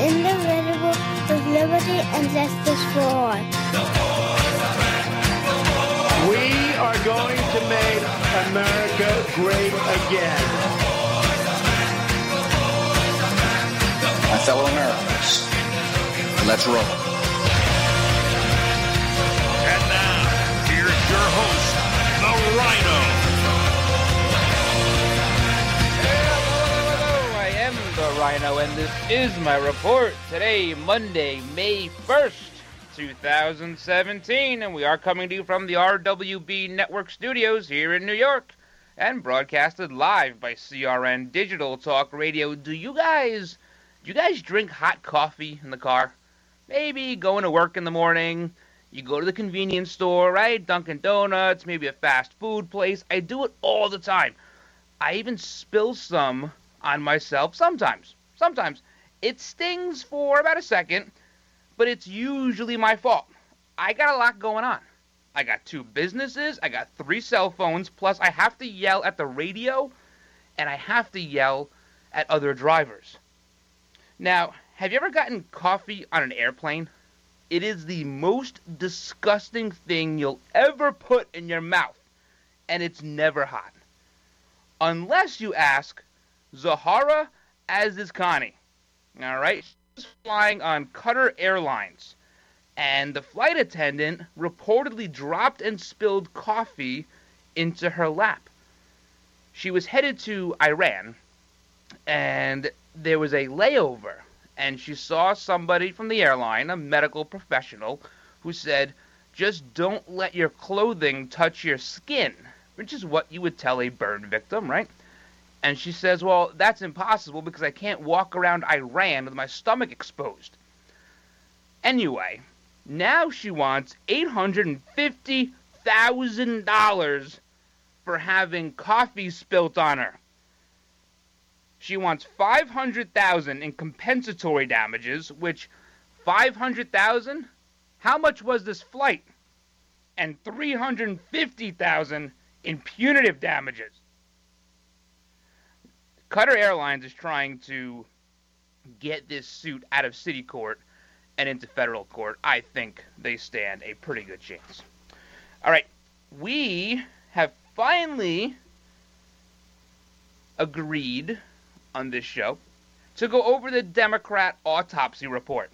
indivisible, with liberty and justice for all. We are going to make America great again. My fellow Americans, let's roll. Ryno, and this is my report. Today, Monday, May 1st, 2017, and we are coming to you from the RWB Network studios here in New York and broadcasted live by CRN Digital Talk Radio. Do you guys, do you guys drink hot coffee in the car? Maybe going to work in the morning, you go to the convenience store, right? Dunkin' Donuts, maybe a fast food place. I do it all the time. I even spill some on myself sometimes. Sometimes. It stings for about a second, but it's usually my fault. I got a lot going on. I got two businesses, I got three cell phones, plus I have to yell at the radio and I have to yell at other drivers. Now, have you ever gotten coffee on an airplane? It is the most disgusting thing you'll ever put in your mouth, and it's never hot unless you ask Zahara Azizkhani. All right, she's flying on Qatar Airlines, and the flight attendant reportedly dropped and spilled coffee into her lap. She was headed to Iran, and there was a layover, and she saw somebody from the airline, a medical professional, who said, "Just don't let your clothing touch your skin." which is what you would tell a burn victim, right? And she says, Well, that's impossible because I can't walk around Iran with my stomach exposed. Anyway, now she wants $850,000 for having coffee spilt on her. She wants 500,000 in compensatory damages, which 500,000 How much was this flight? And 350,000 in punitive damages. Qatar Airlines is trying to get this suit out of city court and into federal court. I think they stand a pretty good chance. All right, we have finally agreed on this show to go over the Democrat autopsy report.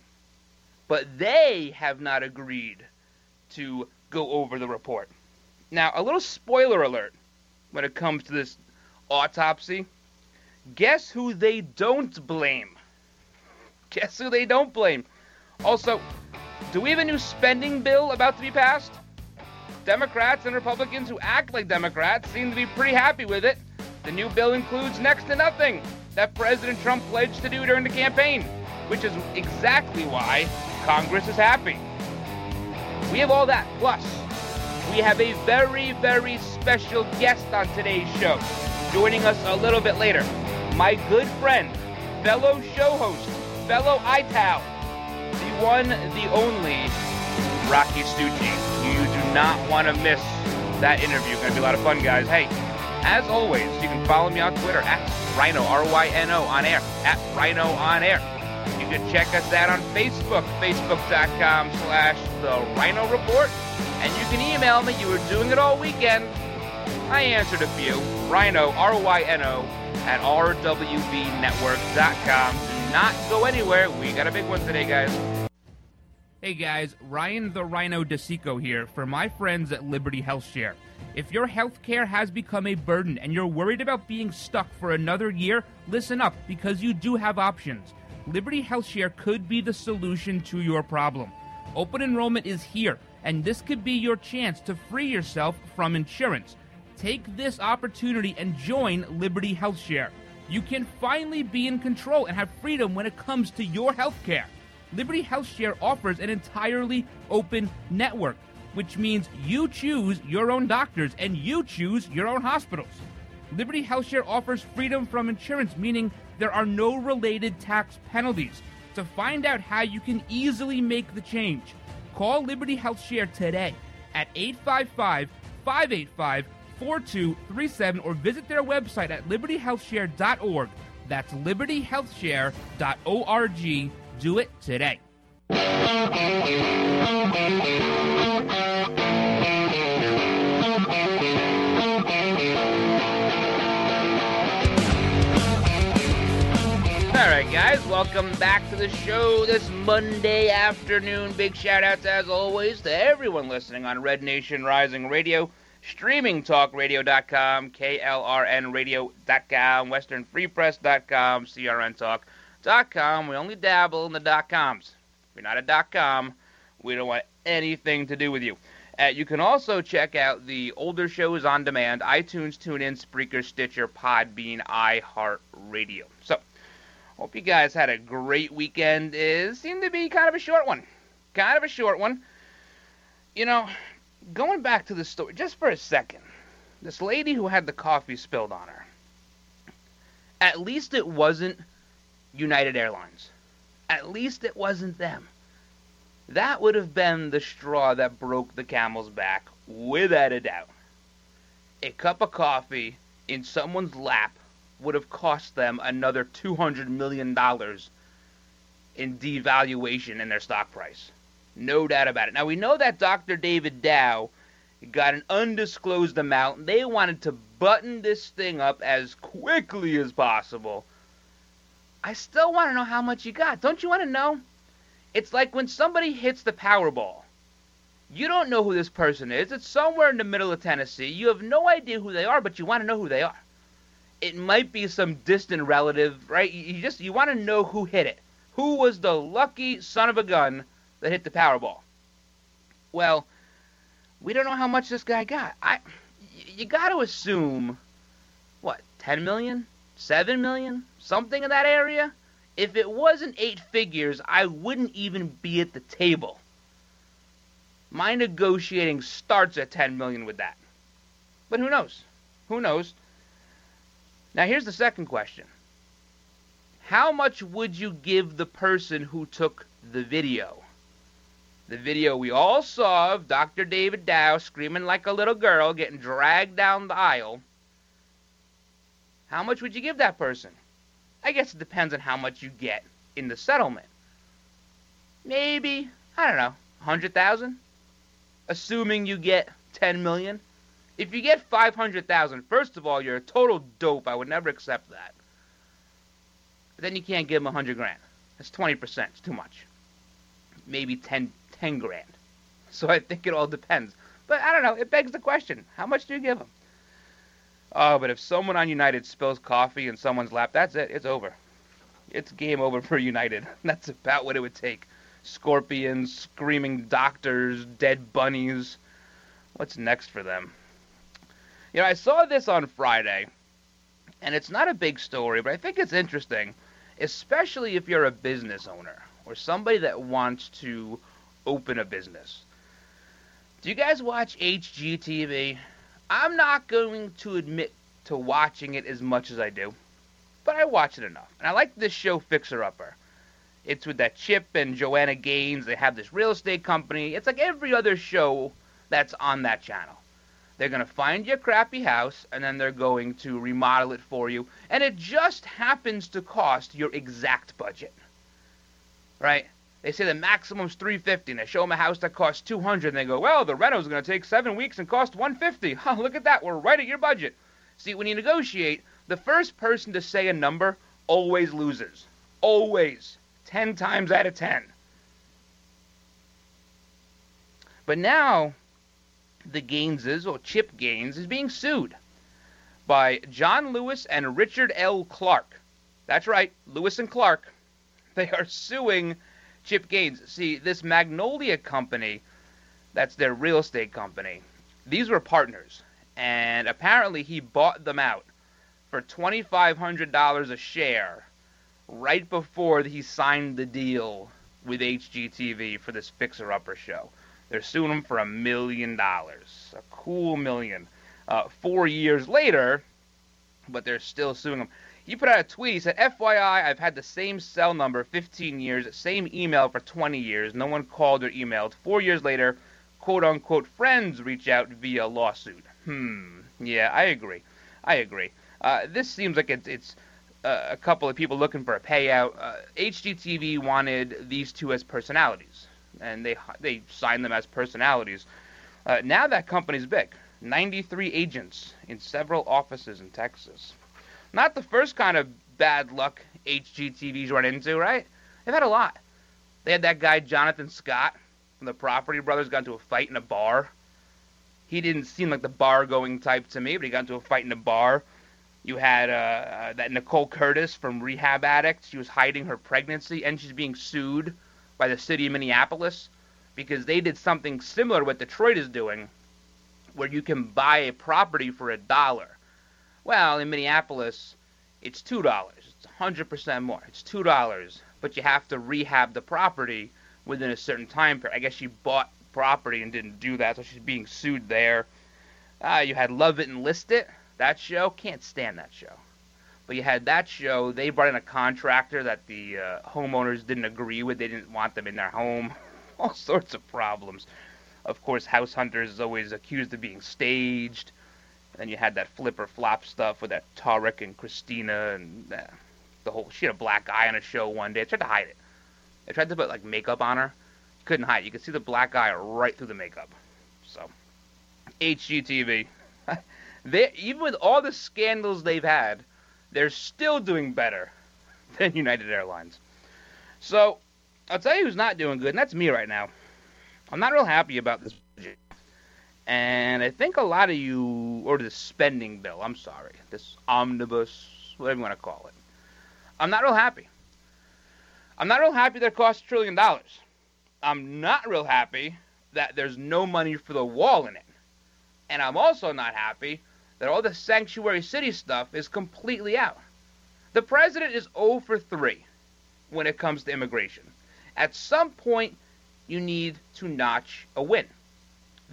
But they have not agreed to go over the report. Now, a little spoiler alert when it comes to this autopsy. Guess who they don't blame? Guess who they don't blame? Also, do we have a new spending bill about to be passed? Democrats and Republicans who act like Democrats seem to be pretty happy with it. The new bill includes next to nothing that President Trump pledged to do during the campaign, which is exactly why Congress is happy. We have all that. Plus, we have a very, very special guest on today's show. Joining us a little bit later, my good friend, fellow show host, fellow ITAL, the one, the only, Rocci Stucci. You do not want to miss that interview. Gonna be a lot of fun, guys. Hey, as always, you can follow me on Twitter at Ryno, R-Y-N-O, on air, at Ryno on air. You can check us out on Facebook, facebook.com slash The Ryno Report. And you can email me. You were doing it all weekend. I answered a few. Ryno, R-Y-N-O, at rwbnetwork.com. Do not go anywhere. We got a big one today, guys. Hey guys, Ryan the Ryno DeSico here for my friends at Liberty Health Share. If your healthcare has become a burden and you're worried about being stuck for another year, listen up because you do have options. Liberty Health Share could be the solution to your problem. Open enrollment is here, and this could be your chance to free yourself from insurance. Take this opportunity and join Liberty Health Share. You can finally be in control and have freedom when it comes to your healthcare. Liberty HealthShare offers an entirely open network, which means you choose your own doctors and you choose your own hospitals. Liberty HealthShare offers freedom from insurance, meaning there are no related tax penalties. To find out how you can easily make the change, call Liberty HealthShare today at 855 585 4237 or visit their website at libertyhealthshare.org. That's libertyhealthshare.org. Do it today. All right, guys, welcome back to the show this Monday afternoon. Big shout out, as always, to everyone listening on Red Nation Rising Radio, streamingtalkradio.com, KLRNradio.com, westernfreepress.com, CRNtalk.com. We only dabble in the dot coms. You're not a dot com, we don't want anything to do with you. Uh, you can also check out the older shows on demand iTunes, TuneIn, Spreaker, Stitcher, Podbean, iHeartRadio. So, Hope you guys had a great weekend. It seemed to be kind of a short one. Kind of a short one. You know, going back to the story just for a second. This lady who had the coffee spilled on her. At least it wasn't United Airlines. At least it wasn't them. That would have been the straw that broke the camel's back, without a doubt. A cup of coffee in someone's lap would have cost them another $200 million in devaluation in their stock price. No doubt about it. Now, we know that Dr. David Dao got an undisclosed amount. They wanted to button this thing up as quickly as possible. I still want to know how much you got. Don't you want to know? It's like when somebody hits the Powerball. You don't know who this person is. It's somewhere in the middle of Tennessee. You have no idea who they are, but you want to know who they are it might be some distant relative, right? You just you want to know who hit it. Who was the lucky son of a gun that hit the Powerball? Well, we don't know how much this guy got. I you got to assume what, 10 million? 7 million? Something in that area? If it wasn't eight figures, I wouldn't even be at the table. My negotiating starts at 10 million with that. But who knows? Who knows? Now, here's the second question How much would you give the person who took the video? The video we all saw of Dr. David Dao screaming like a little girl getting dragged down the aisle. How much would you give that person? I guess it depends on how much you get in the settlement. Maybe, I don't know, 100,000? Assuming you get 10 million? If you get 500,000, first of all, you're a total dope. I would never accept that. But then you can't give him 100 grand. That's 20%. It's too much. Maybe 10, 10 grand. So I think it all depends. But I don't know. It begs the question how much do you give them? Oh, but if someone on United spills coffee in someone's lap, that's it. It's over. It's game over for United. That's about what it would take. Scorpions, screaming doctors, dead bunnies. What's next for them? You know, I saw this on Friday, and it's not a big story, but I think it's interesting, especially if you're a business owner or somebody that wants to open a business. Do you guys watch HGTV? I'm not going to admit to watching it as much as I do, but I watch it enough. And I like this show Fixer Upper. It's with that Chip and Joanna Gaines. They have this real estate company. It's like every other show that's on that channel. They're going to find you a crappy house and then they're going to remodel it for you. And it just happens to cost your exact budget. Right? They say the maximum's 350 and they show them a house that costs 200 and they go, "Well, the reno's going to take 7 weeks and cost 150." Huh, look at that. We're right at your budget. See, when you negotiate, the first person to say a number always loses. Always. 10 times out of 10. But now the Gaineses, or Chip Gaines, is being sued by John Lewis and Richard L. Clark. That's right, Lewis and Clark. They are suing Chip Gaines. See, this Magnolia company, that's their real estate company, these were partners. And apparently he bought them out for $2,500 a share right before he signed the deal with HGTV for this Fixer Upper show. They're suing him for a million dollars, a cool million. Uh, four years later, but they're still suing them. He put out a tweet. He said, FYI, I've had the same cell number 15 years, same email for 20 years. No one called or emailed. Four years later, quote unquote friends reach out via lawsuit. Hmm. Yeah, I agree. I agree. Uh, this seems like it's, it's uh, a couple of people looking for a payout. Uh, HGTV wanted these two as personalities, and they they signed them as personalities. Uh, now that company's big. 93 agents in several offices in Texas. Not the first kind of bad luck HGTV's run into, right? They've had a lot. They had that guy Jonathan Scott from the Property Brothers got into a fight in a bar. He didn't seem like the bar going type to me, but he got into a fight in a bar. You had uh, uh, that Nicole Curtis from Rehab Addict. She was hiding her pregnancy, and she's being sued by the city of Minneapolis because they did something similar to what Detroit is doing, where you can buy a property for a dollar. Well, in Minneapolis, it's two dollars. It's hundred percent more. It's two dollars, but you have to rehab the property within a certain time period. I guess she bought property and didn't do that, so she's being sued there. Uh, you had Love It and List It. That show can't stand that show. But you had that show. They brought in a contractor that the uh, homeowners didn't agree with. They didn't want them in their home. All sorts of problems. Of course, House Hunters is always accused of being staged. And you had that flipper flop stuff with that Tarek and Christina and uh, the whole. She had a black eye on a show one day. I tried to hide it. I tried to put like makeup on her. Couldn't hide. You could see the black eye right through the makeup. So, HGTV. they even with all the scandals they've had, they're still doing better than United Airlines. So, I'll tell you who's not doing good, and that's me right now. I'm not real happy about this. And I think a lot of you, or the spending bill, I'm sorry, this omnibus, whatever you want to call it. I'm not real happy. I'm not real happy that it costs a trillion dollars. I'm not real happy that there's no money for the wall in it. And I'm also not happy that all the sanctuary city stuff is completely out. The president is 0 for 3 when it comes to immigration. At some point, you need to notch a win.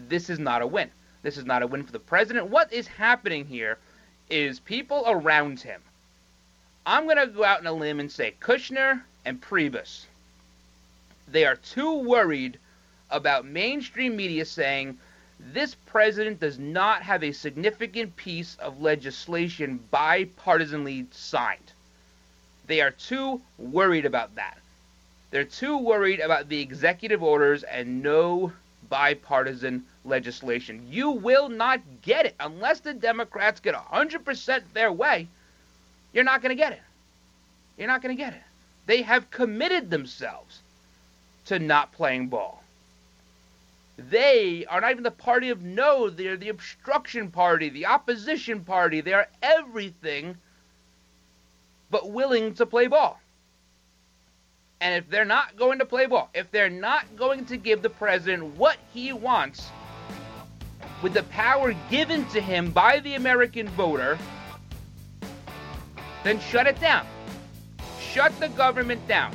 This is not a win. This is not a win for the president. What is happening here is people around him. I'm going to go out on a limb and say Kushner and Priebus. They are too worried about mainstream media saying this president does not have a significant piece of legislation bipartisanly signed. They are too worried about that. They're too worried about the executive orders and no bipartisan legislation. You will not get it unless the Democrats get 100% their way. You're not going to get it. You're not going to get it. They have committed themselves to not playing ball. They are not even the party of no, they're the obstruction party, the opposition party. They are everything but willing to play ball. And if they're not going to play ball, if they're not going to give the president what he wants with the power given to him by the American voter, then shut it down. Shut the government down.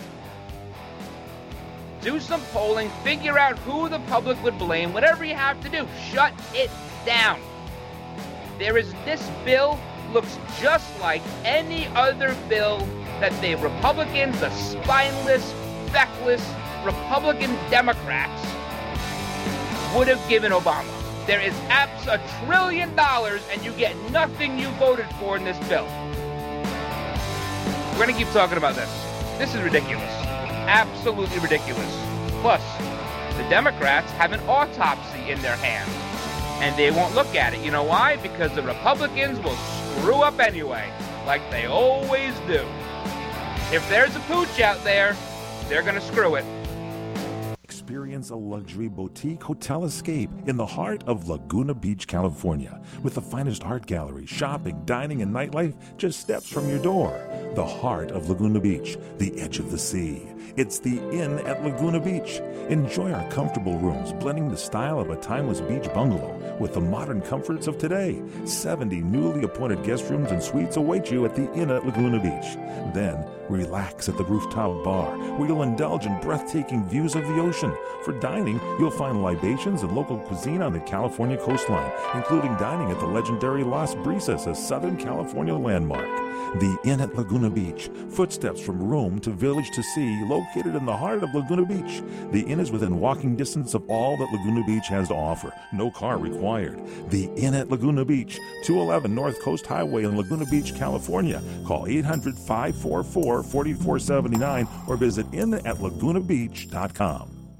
Do some polling, figure out who the public would blame, whatever you have to do, shut it down. There is this bill looks just like any other bill that the Republicans, the spineless, feckless Republican Democrats would have given Obama. There is apps a trillion dollars and you get nothing you voted for in this bill. We're going to keep talking about this. This is ridiculous. Absolutely ridiculous. Plus, the Democrats have an autopsy in their hands and they won't look at it. You know why? Because the Republicans will screw up anyway, like they always do. If there's a pooch out there, they're going to screw it. Experience a luxury boutique hotel escape in the heart of Laguna Beach, California, with the finest art gallery, shopping, dining, and nightlife just steps from your door. The heart of Laguna Beach, the edge of the sea. It's the Inn at Laguna Beach. Enjoy our comfortable rooms, blending the style of a timeless beach bungalow with the modern comforts of today. 70 newly appointed guest rooms and suites await you at the Inn at Laguna Beach. Then, relax at the rooftop bar, where you'll indulge in breathtaking views of the ocean. For dining, you'll find libations and local cuisine on the California coastline, including dining at the legendary Las Brisas, a Southern California landmark. The Inn at Laguna Beach, footsteps from room to village to sea, located in the heart of Laguna Beach. The inn is within walking distance of all that Laguna Beach has to offer. No car required. The Inn at Laguna Beach, 211 North Coast Highway in Laguna Beach, California. Call 800 544 4479 or visit inatlagunabeach.com.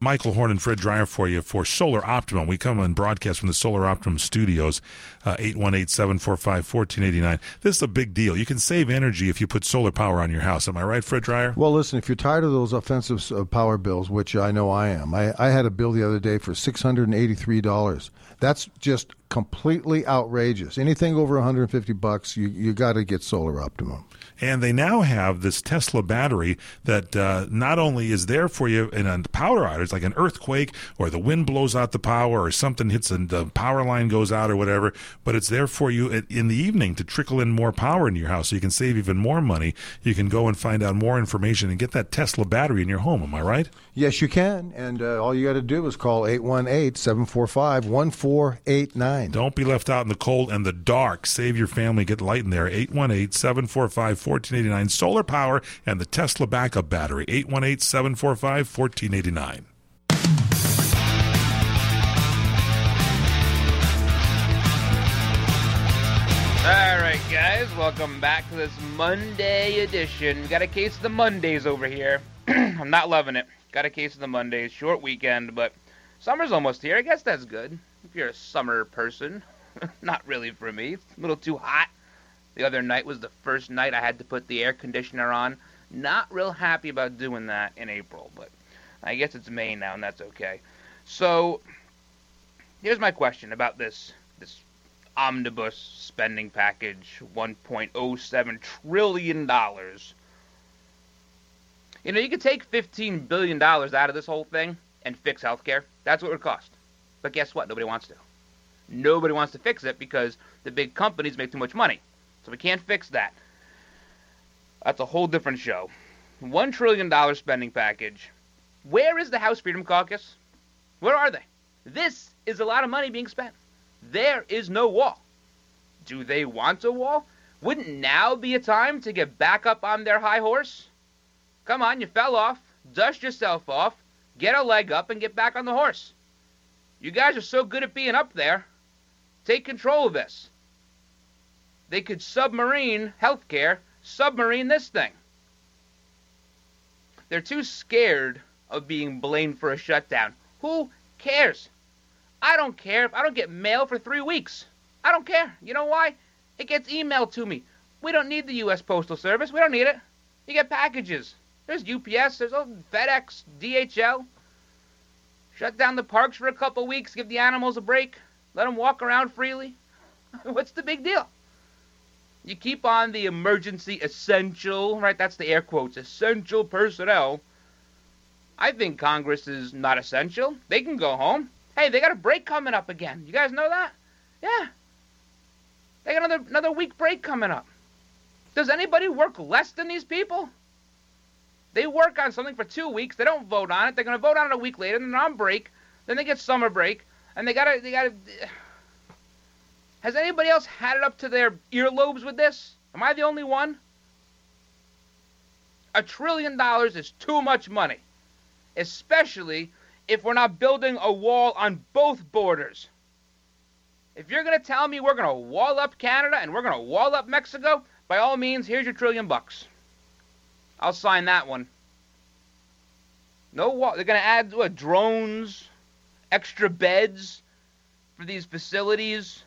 Michael Horn and Fred Dreyer for you for Solar Optimum. We come and broadcast from the Solar Optimum studios, uh, 818-745-1489. This is a big deal. You can save energy if you put solar power on your house. Am I right, Fred Dreyer? Well, listen, if you're tired of those offensive uh, power bills, which I know I am, I, I had a bill the other day for $683. That's just completely outrageous. Anything over 150 bucks, you, you got to get Solar Optimum. And they now have this Tesla battery that uh, not only is there for you in a power outage, like an earthquake or the wind blows out the power or something hits and the power line goes out or whatever, but it's there for you at, in the evening to trickle in more power into your house so you can save even more money. You can go and find out more information and get that Tesla battery in your home. Am I right? Yes, you can. And uh, all you got to do is call 818 745 1489. Don't be left out in the cold and the dark. Save your family. Get light in there. 818 745 1489. Solar power and the Tesla backup battery. 818 745 1489. All right, guys, welcome back to this Monday edition. We got a case of the Mondays over here. I'm not loving it. Got a case of the Mondays. Short weekend, but summer's almost here. I guess that's good if you're a summer person. not really for me. It's a little too hot. The other night was the first night I had to put the air conditioner on. Not real happy about doing that in April, but I guess it's May now, and that's okay. So, here's my question about this this omnibus spending package, 1.07 trillion dollars. You know, you could take 15 billion dollars out of this whole thing and fix healthcare. That's what it would cost. But guess what? Nobody wants to. Nobody wants to fix it because the big companies make too much money. So we can't fix that. That's a whole different show. One trillion dollar spending package. Where is the House Freedom Caucus? Where are they? This is a lot of money being spent. There is no wall. Do they want a wall? Wouldn't now be a time to get back up on their high horse? Come on, you fell off. Dust yourself off. Get a leg up and get back on the horse. You guys are so good at being up there. Take control of this. They could submarine healthcare, submarine this thing. They're too scared of being blamed for a shutdown. Who cares? I don't care if I don't get mail for three weeks. I don't care. You know why? It gets emailed to me. We don't need the U.S. Postal Service. We don't need it. You get packages. There's UPS. There's FedEx, DHL. Shut down the parks for a couple weeks. Give the animals a break. Let them walk around freely. What's the big deal? You keep on the emergency essential, right? That's the air quotes. Essential personnel. I think Congress is not essential. They can go home. Hey, they got a break coming up again. You guys know that? Yeah. They got another another week break coming up. Does anybody work less than these people? They work on something for two weeks. They don't vote on it. They're going to vote on it a week later. And then on break. Then they get summer break, and they gotta they gotta. Has anybody else had it up to their earlobes with this? Am I the only one? A trillion dollars is too much money, especially if we're not building a wall on both borders. If you're going to tell me we're going to wall up Canada and we're going to wall up Mexico, by all means, here's your trillion bucks. I'll sign that one. No wall. They're going to add what, drones, extra beds for these facilities.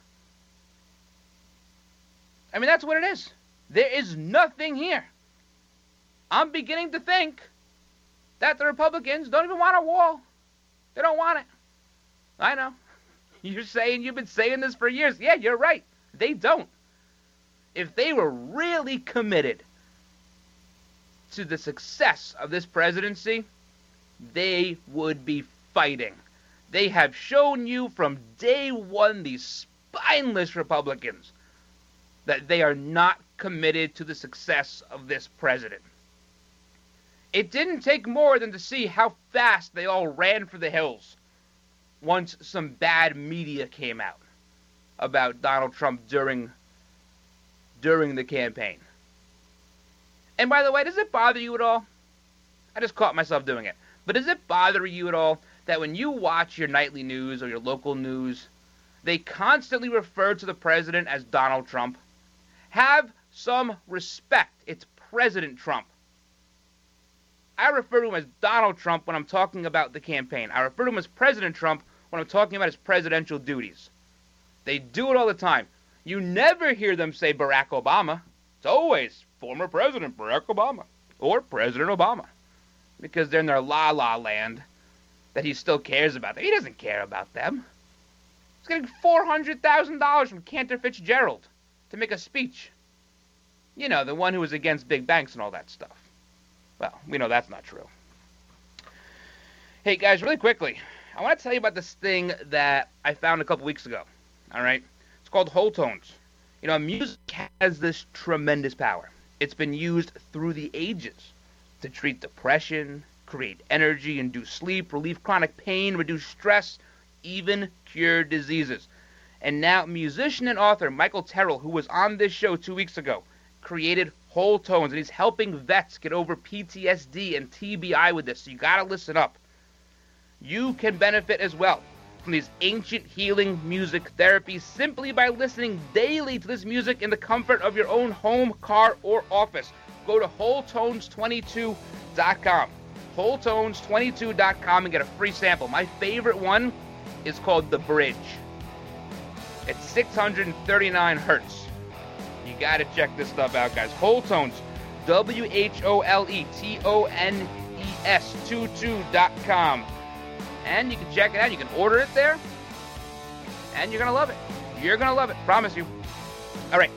I mean, that's what it is. There is nothing here. I'm beginning to think that the Republicans don't even want a wall. They don't want it. I know. You're saying you've been saying this for years. Yeah, you're right. They don't. If they were really committed to the success of this presidency, they would be fighting. They have shown you from day one, these spineless Republicans, that they are not committed to the success of this president. It didn't take more than to see how fast they all ran for the hills once some bad media came out about Donald Trump during during the campaign. And by the way, does it bother you at all? I just caught myself doing it. But does it bother you at all that when you watch your nightly news or your local news, they constantly refer to the president as Donald Trump? Have some respect. It's President Trump. I refer to him as Donald Trump when I'm talking about the campaign. I refer to him as President Trump when I'm talking about his presidential duties. They do it all the time. You never hear them say Barack Obama. It's always former President Barack Obama or President Obama because they're in their la la land that he still cares about them. He doesn't care about them. He's getting $400,000 from Cantor Fitzgerald to make a speech. You know, the one who was against big banks and all that stuff. Well, we know that's not true. Hey, guys, really quickly, I want to tell you about this thing that I found a couple weeks ago. All right? It's called whole tones. You know, music has this tremendous power. It's been used through the ages to treat depression, create energy, induce sleep, relieve chronic pain, reduce stress, even cure diseases. And now, musician and author Michael Tyrrell, who was on this show two weeks ago, created Whole Tones, and he's helping vets get over PTSD and TBI with this. So you gotta listen up. You can benefit as well from these ancient healing music therapies simply by listening daily to this music in the comfort of your own home, car, or office. Go to WholeTones22.com. WholeTones22.com and get a free sample. My favorite one is called The Bridge. It's 639 hertz. You got to check this stuff out, guys. Whole Tones, W H O L E T O N E S 22.com and you can check it out. You can order it there, and you're gonna love it. You're gonna love it. Promise you. All right.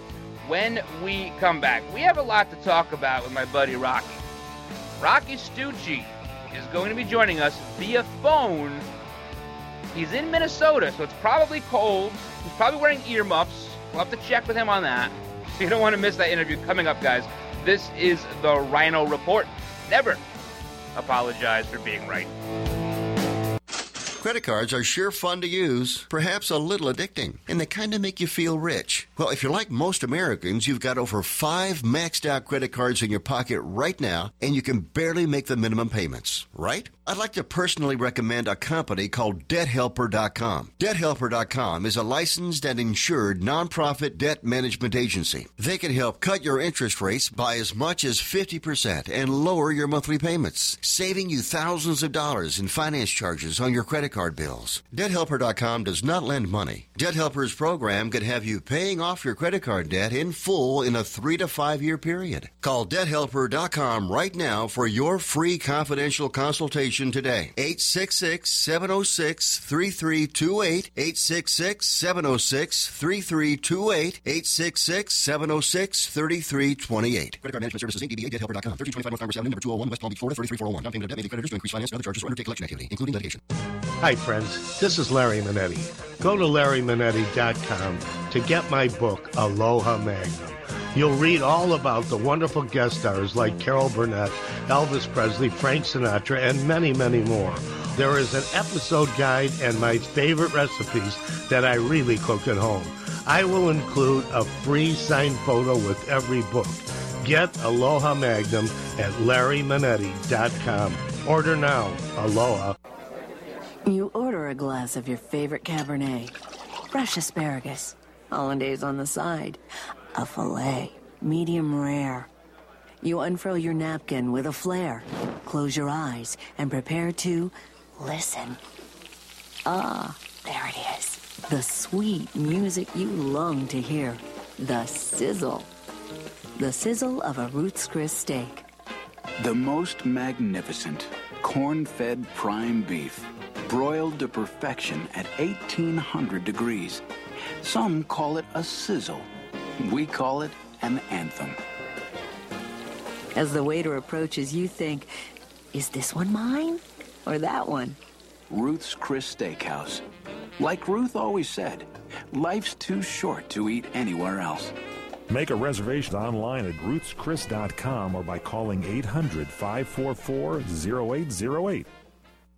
When we come back, we have a lot to talk about with my buddy Rocci. Rocci Stucci is going to be joining us via phone. He's in Minnesota, so it's probably cold. He's probably wearing earmuffs. We'll have to check with him on that. So you don't want to miss that interview coming up, guys. This is the Ryno Report. Never apologize for being right. Credit cards are sure fun to use, perhaps a little addicting, and they kind of make you feel rich. Well, if you're like most Americans, you've got over five maxed out credit cards in your pocket right now, and you can barely make the minimum payments, right? I'd like to personally recommend a company called DebtHelper.com. DebtHelper.com is a licensed and insured nonprofit debt management agency. They can help cut your interest rates by as much as 50% and lower your monthly payments, saving you thousands of dollars in finance charges on your credit card bills. DebtHelper.com does not lend money. DebtHelper's program could have you paying off your credit card debt in full in a three to five year period. Call DebtHelper.com right now for your free confidential consultation conversation today. 866 706 3328. 866 706 3328. 866 706 3328. Credit card management services Inc. DBA DebtHelper.com. 1325 North Congress Avenue, number 201, West Palm Beach, Florida 33401. Down payment of debt may be creditors to increase finance and other charges or undertake collection activity, including litigation. Hi, friends. This is Larry Manetti. Go to larrymanetti.com to get my book, Aloha Magnum. You'll read all about the wonderful guest stars like Carol Burnett, Elvis Presley, Frank Sinatra, and many, many more. There is an episode guide and my favorite recipes that I really cook at home. I will include a free signed photo with every book. Get Aloha Magnum at larrymanetti.com. Order now. Aloha. You order a glass of your favorite Cabernet, fresh asparagus, hollandaise on the side, a filet, medium rare. You unfurl your napkin with a flair, close your eyes, and prepare to listen. Ah, there it is. The sweet music you long to hear. The sizzle. The sizzle of a Ruth's Chris steak. The most magnificent corn fed prime beef, broiled to perfection at 1800 degrees. Some call it a sizzle. We call it an anthem. As the waiter approaches, you think, is this one mine or that one? Ruth's Chris Steakhouse. Like Ruth always said, life's too short to eat anywhere else. Make a reservation online at ruthschris.com or by calling 800 544 0808.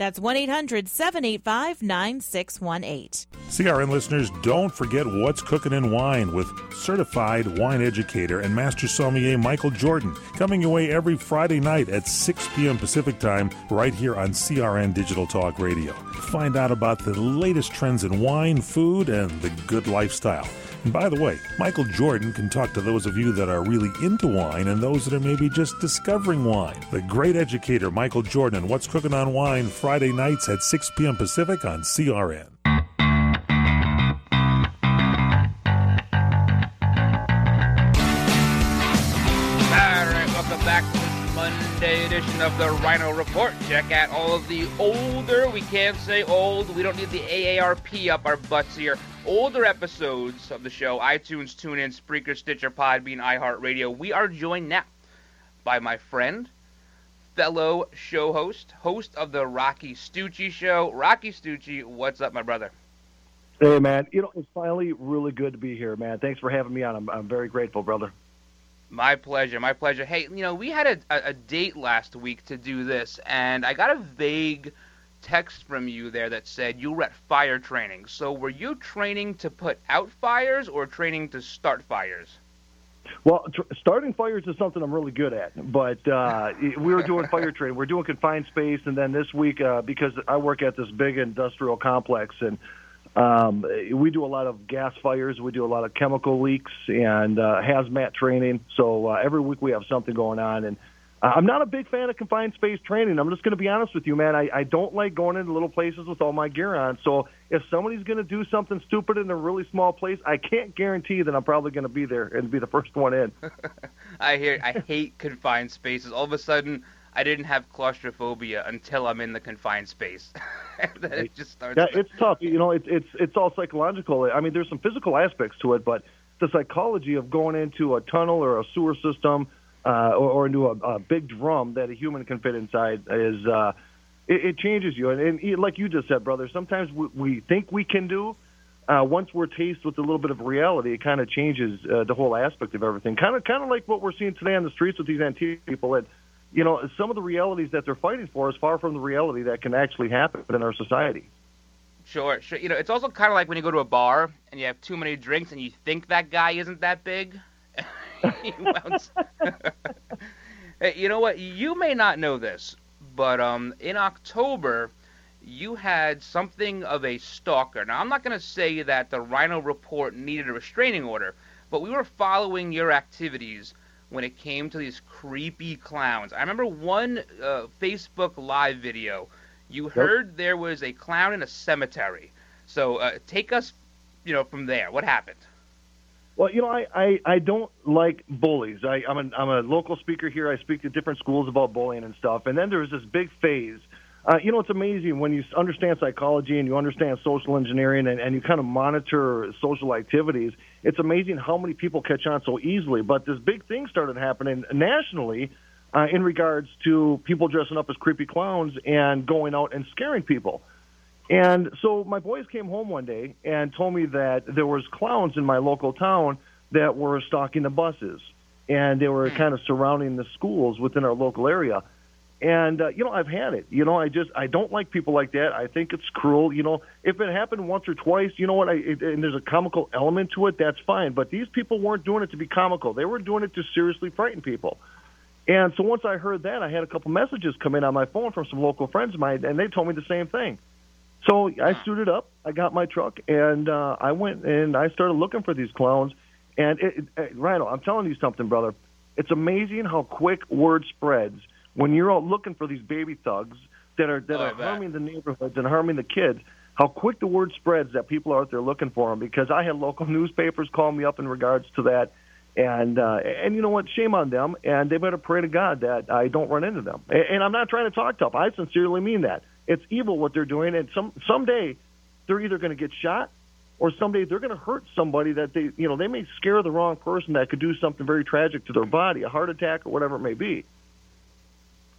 That's 1 800 785 9618. CRN listeners, don't forget what's cooking in wine with certified wine educator and master sommelier Michael Jordan coming your way every Friday night at 6 p.m. Pacific time right here on CRN Digital Talk Radio. Find out about the latest trends in wine, food, and the good lifestyle. And by the way, Michael Jordan can talk to those of you that are really into wine and those that are maybe just discovering wine. The great educator, Michael Jordan, What's Cooking on Wine, Friday nights at 6 p.m. Pacific on CRN. Edition of the Ryno Report. Check out all of the older, we can't say old, we don't need the AARP up our butts here, older episodes of the show, iTunes, TuneIn, Spreaker, Stitcher, Podbean, iHeartRadio. We are joined now by my friend, fellow show host, host of the Rocci Stucci Show. Rocci Stucci, what's up, my brother? Hey, man. You know, it's finally really good to be here, man. Thanks for having me on. I'm, I'm very grateful, brother. My pleasure, my pleasure. Hey, you know, we had a, a, date last week to do this, and I got a vague text from you there that said you were at fire training. So were you training to put out fires or training to start fires? Well, tr- starting fires is something I'm really good at, but uh, we were doing fire training. We're doing confined space, and then this week, uh, because I work at this big industrial complex, and um, we do a lot of gas fires, we do a lot of chemical leaks, and uh, hazmat training. So uh, every week we have something going on, and I'm not a big fan of confined space training. I'm just going to be honest with you, man. I, I don't like going into little places with all my gear on. So if somebody's going to do something stupid in a really small place, I can't guarantee that I'm probably going to be there and be the first one in. I hear. I hate confined spaces. All of a sudden, I didn't have claustrophobia until I'm in the confined space. then it just starts. Yeah, it's tough. You know, it's it's it's all psychological. I mean, there's some physical aspects to it, but the psychology of going into a tunnel or a sewer system uh, or, or into a, a big drum that a human can fit inside is uh, it, it changes you. And, and like you just said, brother, sometimes we, we think we can do. Uh, once we're tasted with a little bit of reality, it kind of changes uh, the whole aspect of everything. Kind of, kind of like what we're seeing today on the streets with these Antifa people. And you know, some of the realities that they're fighting for is far from the reality that can actually happen in our society. Sure, sure. You know, it's also kind of like when you go to a bar and you have too many drinks and you think that guy isn't that big. hey, you know what? You may not know this, but um, in October, you had something of a stalker. Now, I'm not going to say that the Ryno Report needed a restraining order, but we were following your activities when it came to these creepy clowns. I remember one uh, Facebook Live video. You heard there was a clown in a cemetery. So uh, take us, you know, from there. What happened? Well, you know, I, I, I don't like bullies. I, I'm, a, I'm a local speaker here. I speak to different schools about bullying and stuff. And then there was this big phase. Uh, you know, it's amazing when you understand psychology and you understand social engineering and, and you kind of monitor social activities. It's amazing how many people catch on so easily. But this big thing started happening nationally uh, in regards to people dressing up as creepy clowns and going out and scaring people. And so my boys came home one day and told me that there was clowns in my local town that were stalking the buses, and they were kind of surrounding the schools within our local area. And uh, you know, I've had it. You know, I just I don't like people like that. I think it's cruel. You know, if it happened once or twice, you know what? I it, and there's a comical element to it. That's fine. But these people weren't doing it to be comical. They were doing it to seriously frighten people. And so once I heard that, I had a couple messages come in on my phone from some local friends of mine, and they told me the same thing. So I suited up, I got my truck, and uh, I went and I started looking for these clowns. And it, it, Ryno, I'm telling you something, brother. It's amazing how quick word spreads when you're out looking for these baby thugs that are that Oh, are harming the neighborhoods and harming the kids. How quick the word spreads that people are out there looking for them. Because I had local newspapers call me up in regards to that, and uh, and you know what? Shame on them, and they better pray to God that I don't run into them. And, and I'm not trying to talk tough. I sincerely mean that. It's evil what they're doing, and some someday they're either going to get shot or someday they're going to hurt somebody that they you know they may scare the wrong person that could do something very tragic to their body, a heart attack or whatever it may be.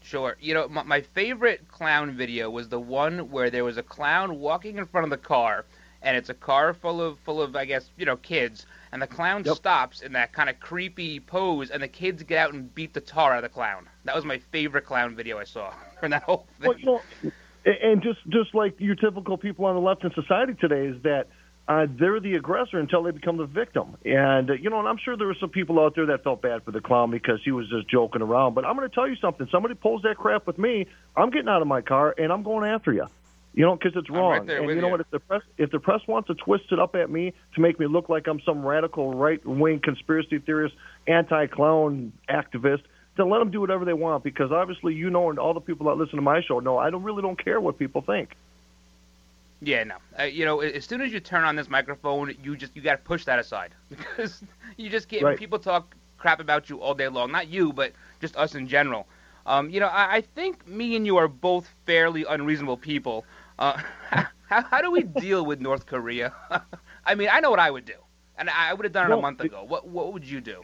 Sure. You know, my, my favorite clown video was the one where there was a clown walking in front of the car, and it's a car full of full of I guess you know kids, and the clown stops in that kind of creepy pose, and the kids get out and beat the tar out of the clown. That was my favorite clown video I saw from that whole thing. Well, you know, and just just like your typical people on the left in society today is that uh, they're the aggressor until they become the victim. And uh, you know, and I'm sure there were some people out there that felt bad for the clown because he was just joking around. But I'm going to tell you something: somebody pulls that crap with me, I'm getting out of my car and I'm going after you. You know, because it's wrong. right and you know you. what? If the press if the press wants to twist it up at me to make me look like I'm some radical right wing conspiracy theorist, anti clown activist, then let them do whatever they want. Because obviously, you know, and all the people that listen to my show know, I don't really don't care what people think. Yeah, no. Uh, you know, as soon as you turn on this microphone, you just you got to push that aside because you just can't. Right. People talk crap about you all day long. Not you, but just us in general. Um, you know, I, I think me and you are both fairly unreasonable people. Uh, how, how do we deal with North Korea? I mean, I know what I would do, and I would have done it a month ago. What What would you do?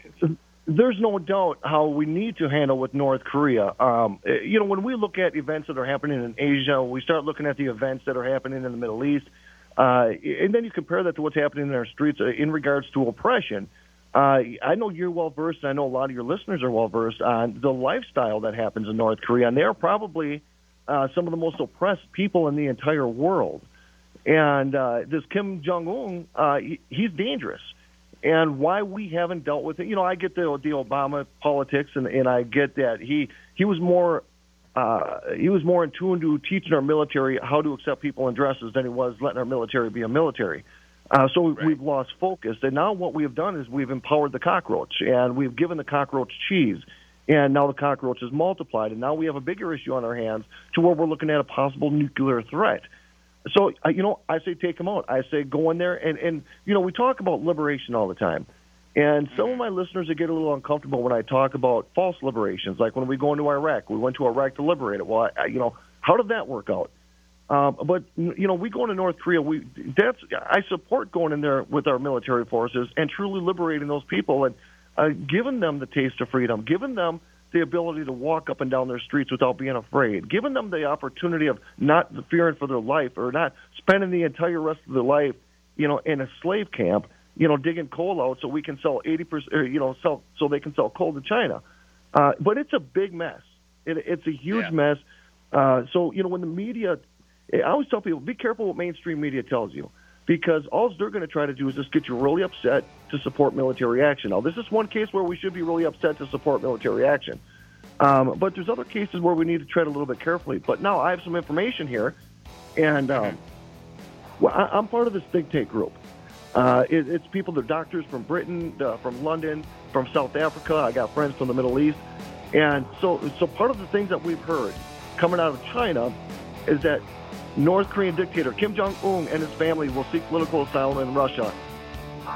There's no doubt how we need to handle with North Korea. Um, you know, when we look at events that are happening in Asia, we start looking at the events that are happening in the Middle East, uh, and then you compare that to what's happening in our streets uh, in regards to oppression. Uh, I know you're well versed, and I know a lot of your listeners are well versed on the lifestyle that happens in North Korea, and they are probably uh, some of the most oppressed people in the entire world. And uh, this Kim Jong Un, uh, he, he's dangerous and why we haven't dealt with it. You know, I get the the Obama politics, and and I get that he he was more uh, he was more in tune to teaching our military how to accept people in dresses than he was letting our military be a military. Uh, so we've, we've lost focus, and now what we have done is we've empowered the cockroach, and we've given the cockroach cheese, and now the cockroach is multiplied, and now we have a bigger issue on our hands to where we're looking at a possible nuclear threat. So, you know, I say take them out. I say go in there and, and, you know, we talk about liberation all the time. And some of my listeners that get a little uncomfortable when I talk about false liberations, like when we go into Iraq, we went to Iraq to liberate it. Well, I, I, you know, how did that work out? Um, but you know, we go into North Korea. We that's I support going in there with our military forces and truly liberating those people and uh, giving them the taste of freedom, giving them the ability to walk up and down their streets without being afraid, giving them the opportunity of not fearing for their life or not spending the entire rest of their life, you know, in a slave camp, you know, digging coal out so we can sell 80%, or, you know, sell so they can sell coal to China. Uh, but it's a big mess. It, it's a huge Yeah. mess. Uh, so, you know, when the media, I always tell people, be careful what mainstream media tells you because all they're going to try to do is just get you really upset to support military action. Now, this is one case where we should be really upset to support military action. Um, but there's other cases where we need to tread a little bit carefully. But now I have some information here, and um, well, I, I'm part of this think tank group. Uh, it, it's people, they're doctors from Britain, uh, from London, from South Africa. I got friends from the Middle East, and so so part of the things that we've heard coming out of China is that North Korean dictator Kim Jong Un and his family will seek political asylum in Russia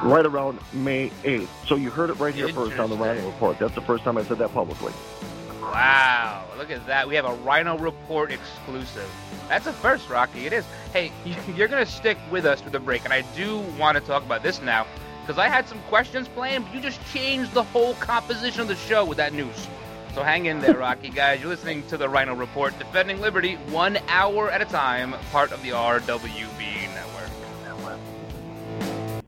right around May 8th. So you heard it right here first on the Ryno Report. That's the first time I said that publicly. Wow, look at that. We have a Ryno Report exclusive. That's a first, Rocci. It is. Hey, you're going to stick with us through the break, and I do want to talk about this now because I had some questions planned, but you just changed the whole composition of the show with that news. So hang in there, Rocci, guys. You're listening to the Ryno Report, defending liberty one hour at a time, part of the RWB network.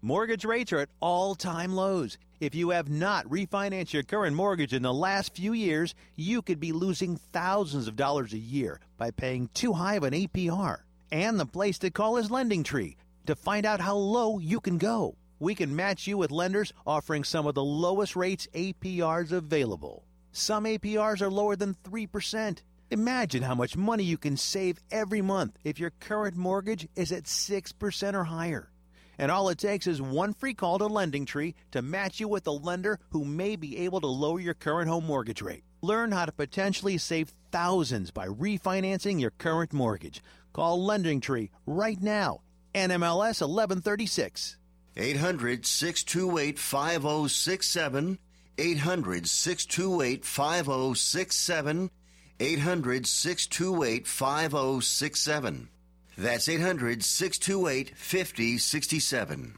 Mortgage rates are at all time lows. If you have not refinanced your current mortgage in the last few years, you could be losing thousands of dollars a year by paying too high of an APR. And the place to call is Lending Tree to find out how low you can go. We can match you with lenders offering some of the lowest rates APRs available. Some APRs are lower than 3%. Imagine how much money you can save every month if your current mortgage is at 6% or higher. And all it takes is one free call to Lending Tree to match you with a lender who may be able to lower your current home mortgage rate. Learn how to potentially save thousands by refinancing your current mortgage. Call Lending Tree right now. NMLS 1136. 800 628 5067. 800 628 5067. 800 628 5067. That's 800 628 5067.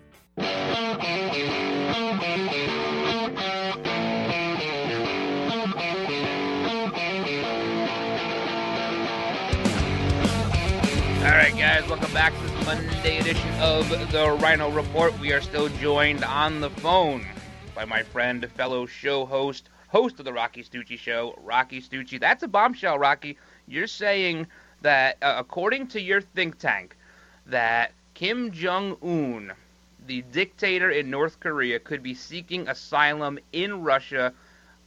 All right, guys, welcome back to this Monday edition of the Ryno Report. We are still joined on the phone by my friend, fellow show host, host of the Rocci Stucci Show, Rocci Stucci. That's a bombshell, Rocci. You're saying that, uh, according to your think tank, that Kim Jong Un, the dictator in North Korea, could be seeking asylum in Russia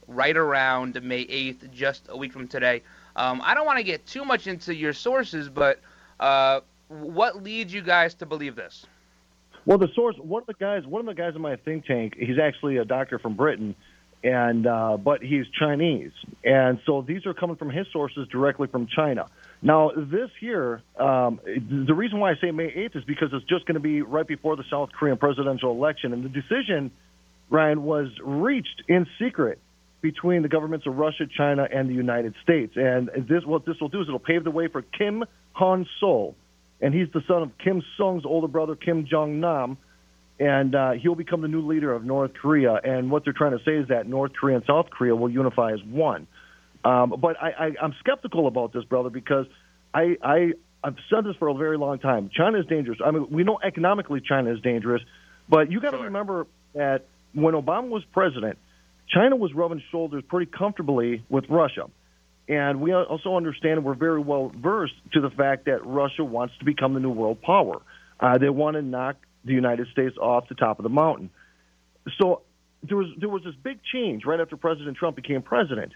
right around May 8th, just a week from today. Um, I don't want to get too much into your sources, but uh, what leads you guys to believe this? Well, the source, one of the guys, one of the guys in my think tank, he's actually a doctor from Britain, and uh, but he's Chinese, and so these are coming from his sources directly from China. Now, this year, um, the reason why I say May 8th is because it's just going to be right before the South Korean presidential election, and the decision, Ryan, was reached in secret between the governments of Russia, China, and the United States. And this, what this will do is it'll pave the way for Kim Han Sol, and he's the son of Kim Sung's older brother, Kim Jong Nam, and uh, he'll become the new leader of North Korea. And what they're trying to say is that North Korea and South Korea will unify as one. Um, but I, I, I'm skeptical about this, brother, because I, I I've said this for a very long time. China is dangerous. I mean, we know economically China is dangerous, but you got to remember that when Obama was president, China was rubbing shoulders pretty comfortably with Russia. And we also understand we're very well versed to the fact that Russia wants to become the new world power. Uh, they want to knock the United States off the top of the mountain. So there was there was this big change right after President Trump became president,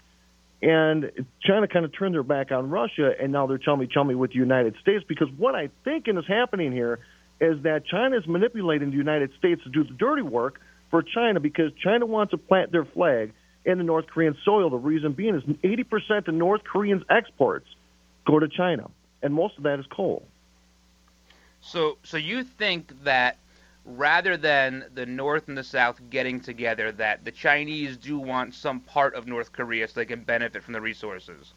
and China kind of turned their back on Russia, and now they're chummy chummy with the United States because what I think is happening here is that China is manipulating the United States to do the dirty work for China because China wants to plant their flag in the North Korean soil. The reason being is 80% of North Koreans' exports go to China, and most of that is coal. So, so you think that rather than the North and the South getting together, that the Chinese do want some part of North Korea so they can benefit from the resources?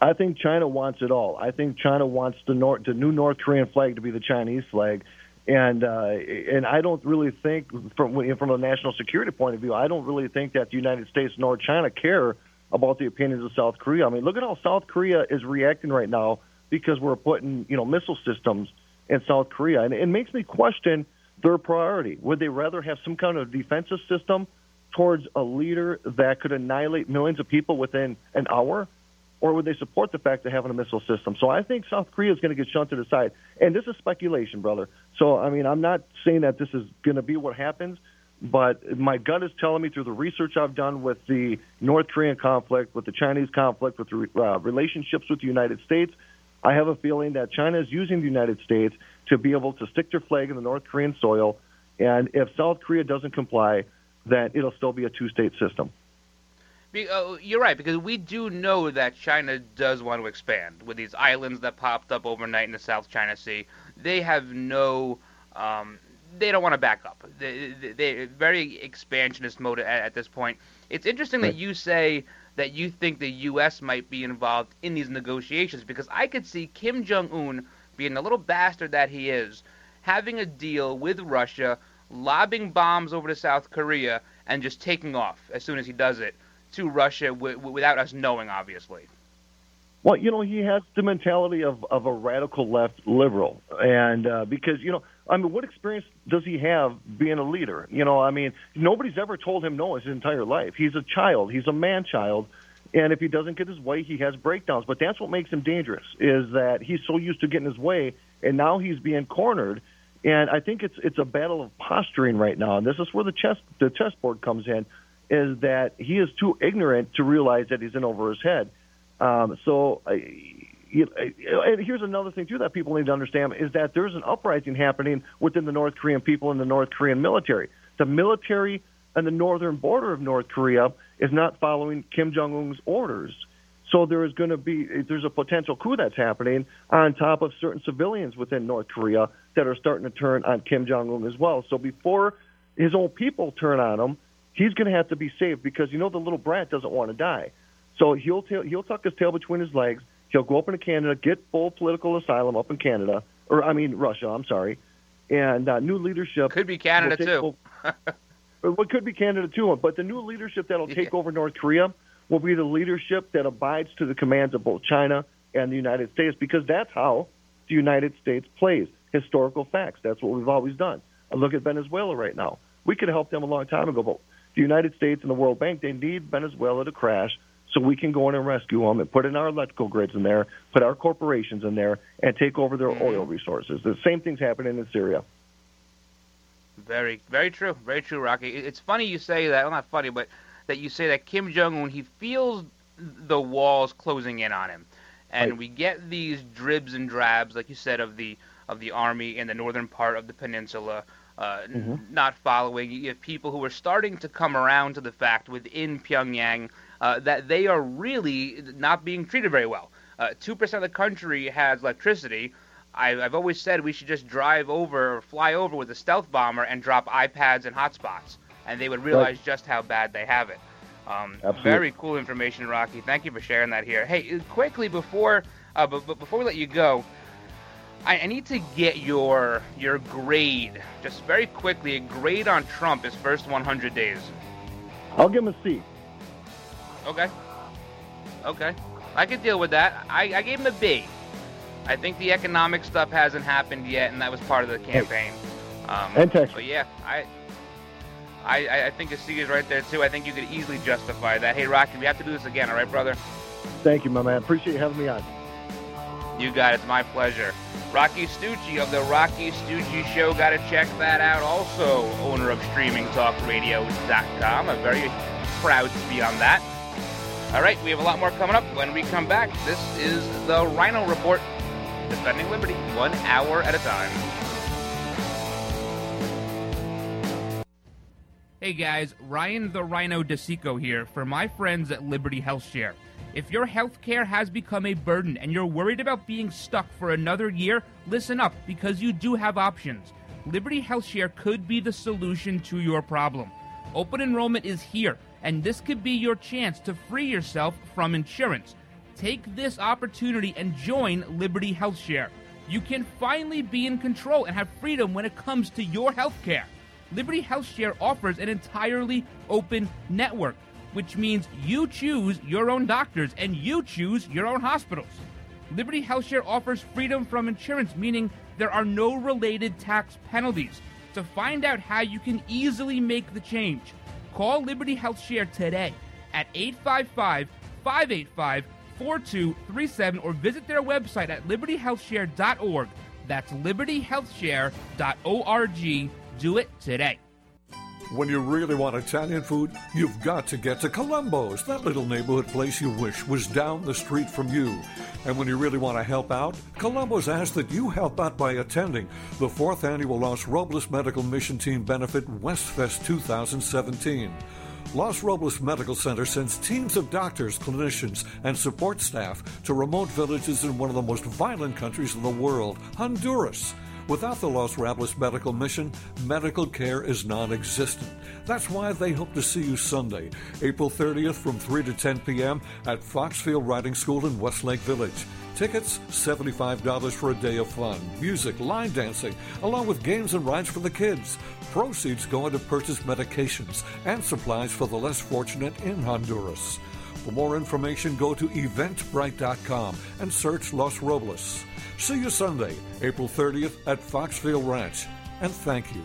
I think China wants it all. I think China wants the, North, the new North Korean flag to be the Chinese flag and uh, and I don't really think from from a national security point of view, I don't really think that the United States nor China care about the opinions of South Korea. I mean, look at how South Korea is reacting right now because we're putting you know missile systems in South Korea, and it makes me question their priority. Would they rather have some kind of defensive system towards a leader that could annihilate millions of people within an hour? or would they support the fact of having a missile system? So I think South Korea is going to get shunted aside. And this is speculation, brother. So, I mean, I'm not saying that this is going to be what happens, but my gut is telling me through the research I've done with the North Korean conflict, with the Chinese conflict, with the uh, relationships with the United States, I have a feeling that China is using the United States to be able to stick their flag in the North Korean soil. And if South Korea doesn't comply, then it'll still be a two state system. Be, uh, you're right because we do know that China does want to expand with these islands that popped up overnight in the South China Sea. They have no, um, they don't want to back up. They, they, they very expansionist mode at, at, this point. It's interesting right. that you say that you think the U.S. might be involved in these negotiations because I could see Kim Jong Un being the little bastard that he is, having a deal with Russia, lobbing bombs over to South Korea, and just taking off as soon as he does it to Russia w- without us knowing, obviously. Well, you know, he has the mentality of, of a radical left liberal. And uh, because, you know, I mean, what experience does he have being a leader? You know, I mean, nobody's ever told him no his entire life. He's a child, he's a man child. And if he doesn't get his way, he has breakdowns. But that's what makes him dangerous, is that he's so used to getting his way, and now he's being cornered. And I think it's it's a battle of posturing right now, and this is where the chess the chessboard comes in is that he is too ignorant to realize that he's in over his head. Um, so, uh, you know, and here's another thing too that people need to understand is that there's an uprising happening within the North Korean people and the North Korean military. The military and the northern border of North Korea is not following Kim Jong Un's orders. So there is going to be there's a potential coup that's happening on top of certain civilians within North Korea that are starting to turn on Kim Jong Un as well. So before his own people turn on him, he's going to have to be saved because you know the little brat doesn't want to die. So he'll ta- he'll tuck his tail between his legs. He'll go up into Canada, get full political asylum up in Canada, or I mean Russia. I'm sorry, and uh, new leadership could be Canada too. what could be Canada too, but the new leadership that'll take yeah. over North Korea will be the leadership that abides to the commands of both China and the United States because that's how the United States plays historical facts. That's what we've always done. I look at Venezuela right now. We could have helped them a long time ago, but the United States and the World Bank, they need Venezuela to crash so we can go in and rescue them and put in our electrical grids in there, put our corporations in there, and take over their mm-hmm. oil resources. The same thing's happening in Syria. Very, very true. Very true, Rocci. It's funny you say that. Well, not funny, but that you say that Kim Jong Un he feels the walls closing in on him, and right. we get these dribs and drabs, like you said, of the of the army in the northern part of the peninsula uh, mm-hmm. not following. You have people who are starting to come around to the fact within Pyongyang uh, that they are really not being treated very well. Uh, two percent of the country has electricity. I've, I've always said we should just drive over or fly over with a stealth bomber and drop iPads and hotspots, and they would realize right. just how bad they have it. Um, very cool information, Rocci. Thank you for sharing that here. Hey, quickly before, uh, but, but before we let you go, I, I, need to get your your grade, just very quickly, a grade on Trump his first 100 days. I'll give him a C. Okay. Okay. I could deal with that. I, I gave him a B. I think the economic stuff hasn't happened yet, and that was part of the campaign. Um, and Texas. But yeah, I I, I think is right there too. I think you could easily justify that. Hey, Rocci, we have to do this again, all right, brother? Thank you, my man. Appreciate you having me on. You got it. It's my pleasure. Rocci Stucci of the Rocci Stucci Show. Got to check that out. Also, owner of StreamingTalkRadio.com. I'm very proud to be on that. All right, we have a lot more coming up when we come back. This is the Ryno Report, defending liberty one hour at a time. Hey guys, Ryan the Ryno DeSico here for my friends at Liberty Health Share. If your health care has become a burden and you're worried about being stuck for another year, listen up because you do have options. Liberty Health Share could be the solution to your problem. Open enrollment is here, and this could be your chance to free yourself from insurance. Take this opportunity and join Liberty Health Share. You can finally be in control and have freedom when it comes to your health care. Liberty Health Share offers an entirely open network, which means you choose your own doctors and you choose your own hospitals. Liberty Health Share offers freedom from insurance, meaning there are no related tax penalties. To find out how you can easily make the change, call Liberty Health Share today at 855 585 4237 or visit their website at libertyhealthshare.org. That's libertyhealthshare.org. Do it today. When you really want Italian food, you've got to get to Columbo's, that little neighborhood place you wish was down the street from you. And when you really want to help out, Columbo's asks that you help out by attending the fourth annual Los Robles Medical Mission Team Benefit Westfest 2017. Los Robles Medical Center sends teams of doctors, clinicians, and support staff to remote villages in one of the most violent countries in the world, Honduras. Without the Los Robles Medical Mission, medical care is non existent. That's why they hope to see you Sunday, April 30th from 3 to 10 p.m. at Foxfield Riding School in Westlake Village. Tickets $75 for a day of fun, music, line dancing, along with games and rides for the kids. Proceeds go to purchase medications and supplies for the less fortunate in Honduras. For more information, go to eventbrite.com and search Los Robles. See you Sunday, April 30th at Foxfield Ranch. And thank you.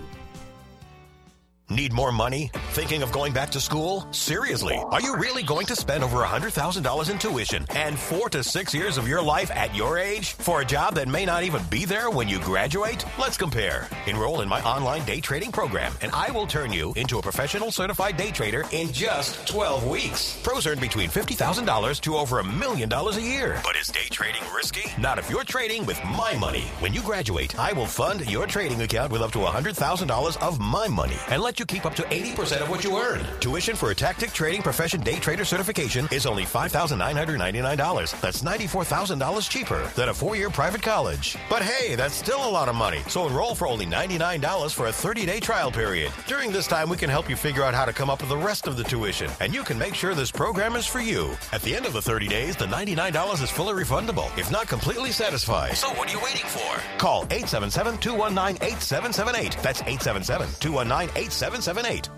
Need more money? Thinking of going back to school? Seriously, are you really going to spend over $100,000 in tuition and four to six years of your life at your age for a job that may not even be there when you graduate? Let's compare. Enroll in my online day trading program, and I will turn you into a professional certified day trader in just 12 weeks. Pros earn between $50,000 to over a million dollars a year. But is day trading risky? Not if you're trading with my money. When you graduate, I will fund your trading account with up to $100,000 of my money and let you keep up to 80% of what you earn. Tuition for a tactic trading profession day trader certification is only $5,999. That's $94,000 cheaper than a four-year private college. But hey, that's still a lot of money. So enroll for only $99 for a 30-day trial period. During this time, we can help you figure out how to come up with the rest of the tuition, and you can make sure this program is for you. At the end of the 30 days, the $99 is fully refundable if not completely satisfied. So what are you waiting for? Call 877-219-8778. That's 877-219-8778. 778.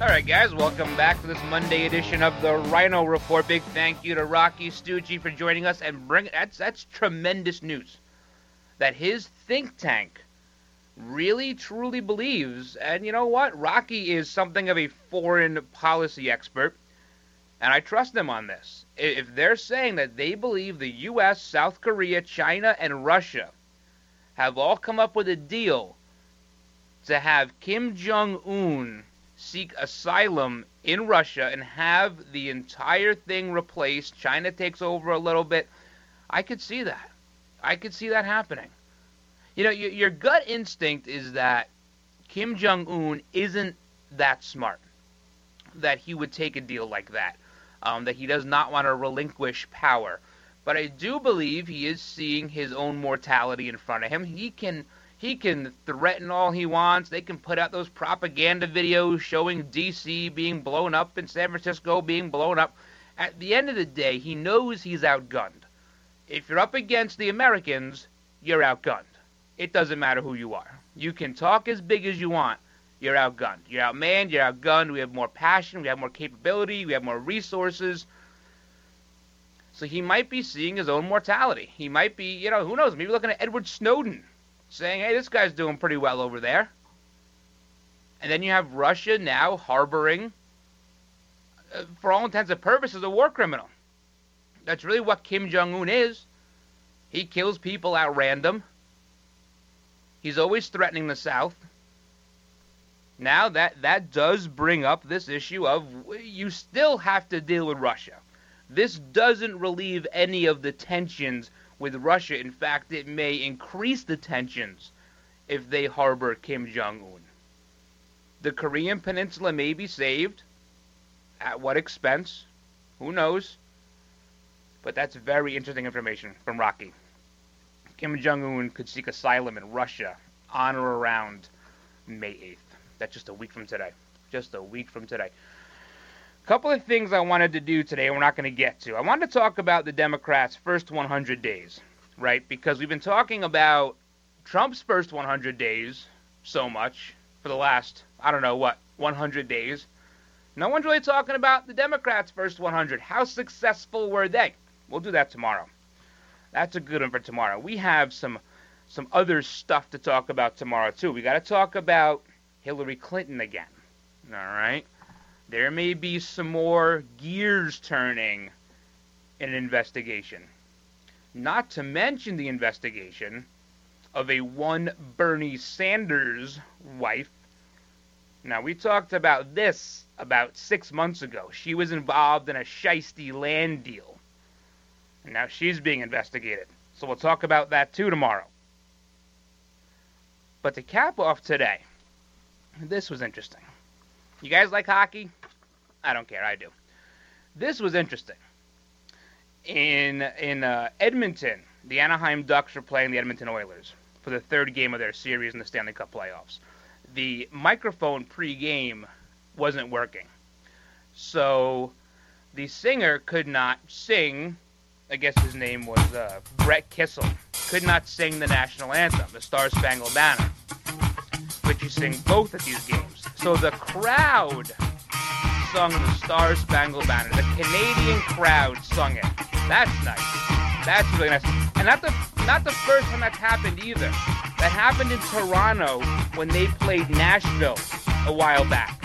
All right, guys, welcome back to this Monday edition of the Ryno Report. Big thank you to Rocci Stucci for joining us and bring that's that's tremendous news that his think tank really truly believes. And you know what? Rocci is something of a foreign policy expert, and I trust them on this. If they're saying that they believe the U.S., South Korea, China, and Russia have all come up with a deal to have Kim Jong un seek asylum in Russia and have the entire thing replaced. China takes over a little bit. I could see that. I could see that happening. You know, your, your gut instinct is that Kim Jong un isn't that smart, that he would take a deal like that, um, that he does not want to relinquish power. But I do believe he is seeing his own mortality in front of him. He can he can threaten all he wants. They can put out those propaganda videos showing DC being blown up and San Francisco being blown up. At the end of the day, he knows he's outgunned. If you're up against the Americans, you're outgunned. It doesn't matter who you are. You can talk as big as you want. You're outgunned. You're outmanned. You're outgunned. We have more passion. We have more capability. We have more resources. So he might be seeing his own mortality. He might be, you know, who knows? Maybe looking at Edward Snowden saying, hey, this guy's doing pretty well over there. And then you have Russia now harboring, uh, for all intents and purposes, a war criminal. That's really what Kim Jong un is. He kills people at random. He's always threatening the South. Now that that does bring up this issue of you still have to deal with Russia. This doesn't relieve any of the tensions with Russia. In fact, it may increase the tensions if they harbor Kim Jong Un. The Korean Peninsula may be saved. At what expense? Who knows? But that's very interesting information from Rocci. Kim Jong Un could seek asylum in Russia on or around May 8th. That's just a week from today. Just a week from today. Couple of things I wanted to do today, we're not going to get to. I wanted to talk about the Democrats' first 100 days, right? Because we've been talking about Trump's first 100 days so much for the last, I don't know what, 100 days. No one's really talking about the Democrats' first 100. How successful were they? We'll do that tomorrow. That's a good one for tomorrow. We have some some other stuff to talk about tomorrow too. We got to talk about Hillary Clinton again. All right. There may be some more gears turning in an investigation. Not to mention the investigation of a one Bernie Sanders wife. Now, we talked about this about six months ago. She was involved in a shisty land deal. And now she's being investigated. So we'll talk about that too tomorrow. But to cap off today, this was interesting. You guys like hockey? I don't care. I do. This was interesting. In in uh, Edmonton, the Anaheim Ducks are playing the Edmonton Oilers for the third game of their series in the Stanley Cup playoffs. The microphone pre-game wasn't working, so the singer could not sing. I guess his name was uh, Brett Kissel. Could not sing the national anthem, the Star Spangled Banner, sing both of these games. So the crowd sung the Star Spangled Banner. The Canadian crowd sung it. That's nice. That's really nice. And not the not the first time that's happened either. That happened in Toronto when they played Nashville a while back.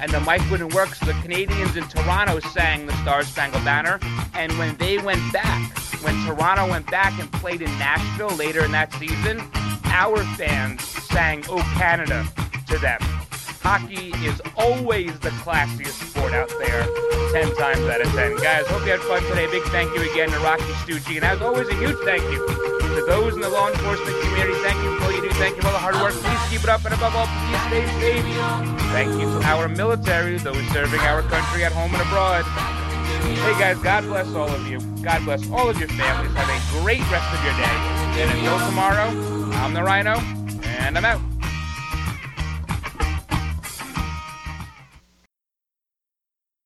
And the mic wouldn't work, so the Canadians in Toronto sang the Star Spangled Banner. And when they went back, when Toronto went back and played in Nashville later in that season, our fans sang "Oh Canada" to them. Hockey is always the classiest sport out there, 10 times out of 10. Guys, hope you had fun today. Big thank you again to Rocci Stucci. And as always, a huge thank you to those in the law enforcement community. Thank you for all you do. Thank you for all the hard work. Please keep it up. And above all, please stay safe. Thank you to our military, those serving our country at home and abroad. Hey guys, God bless all of you. God bless all of your families. Have a great rest of your day. And until tomorrow, I'm the Ryno, and I'm out.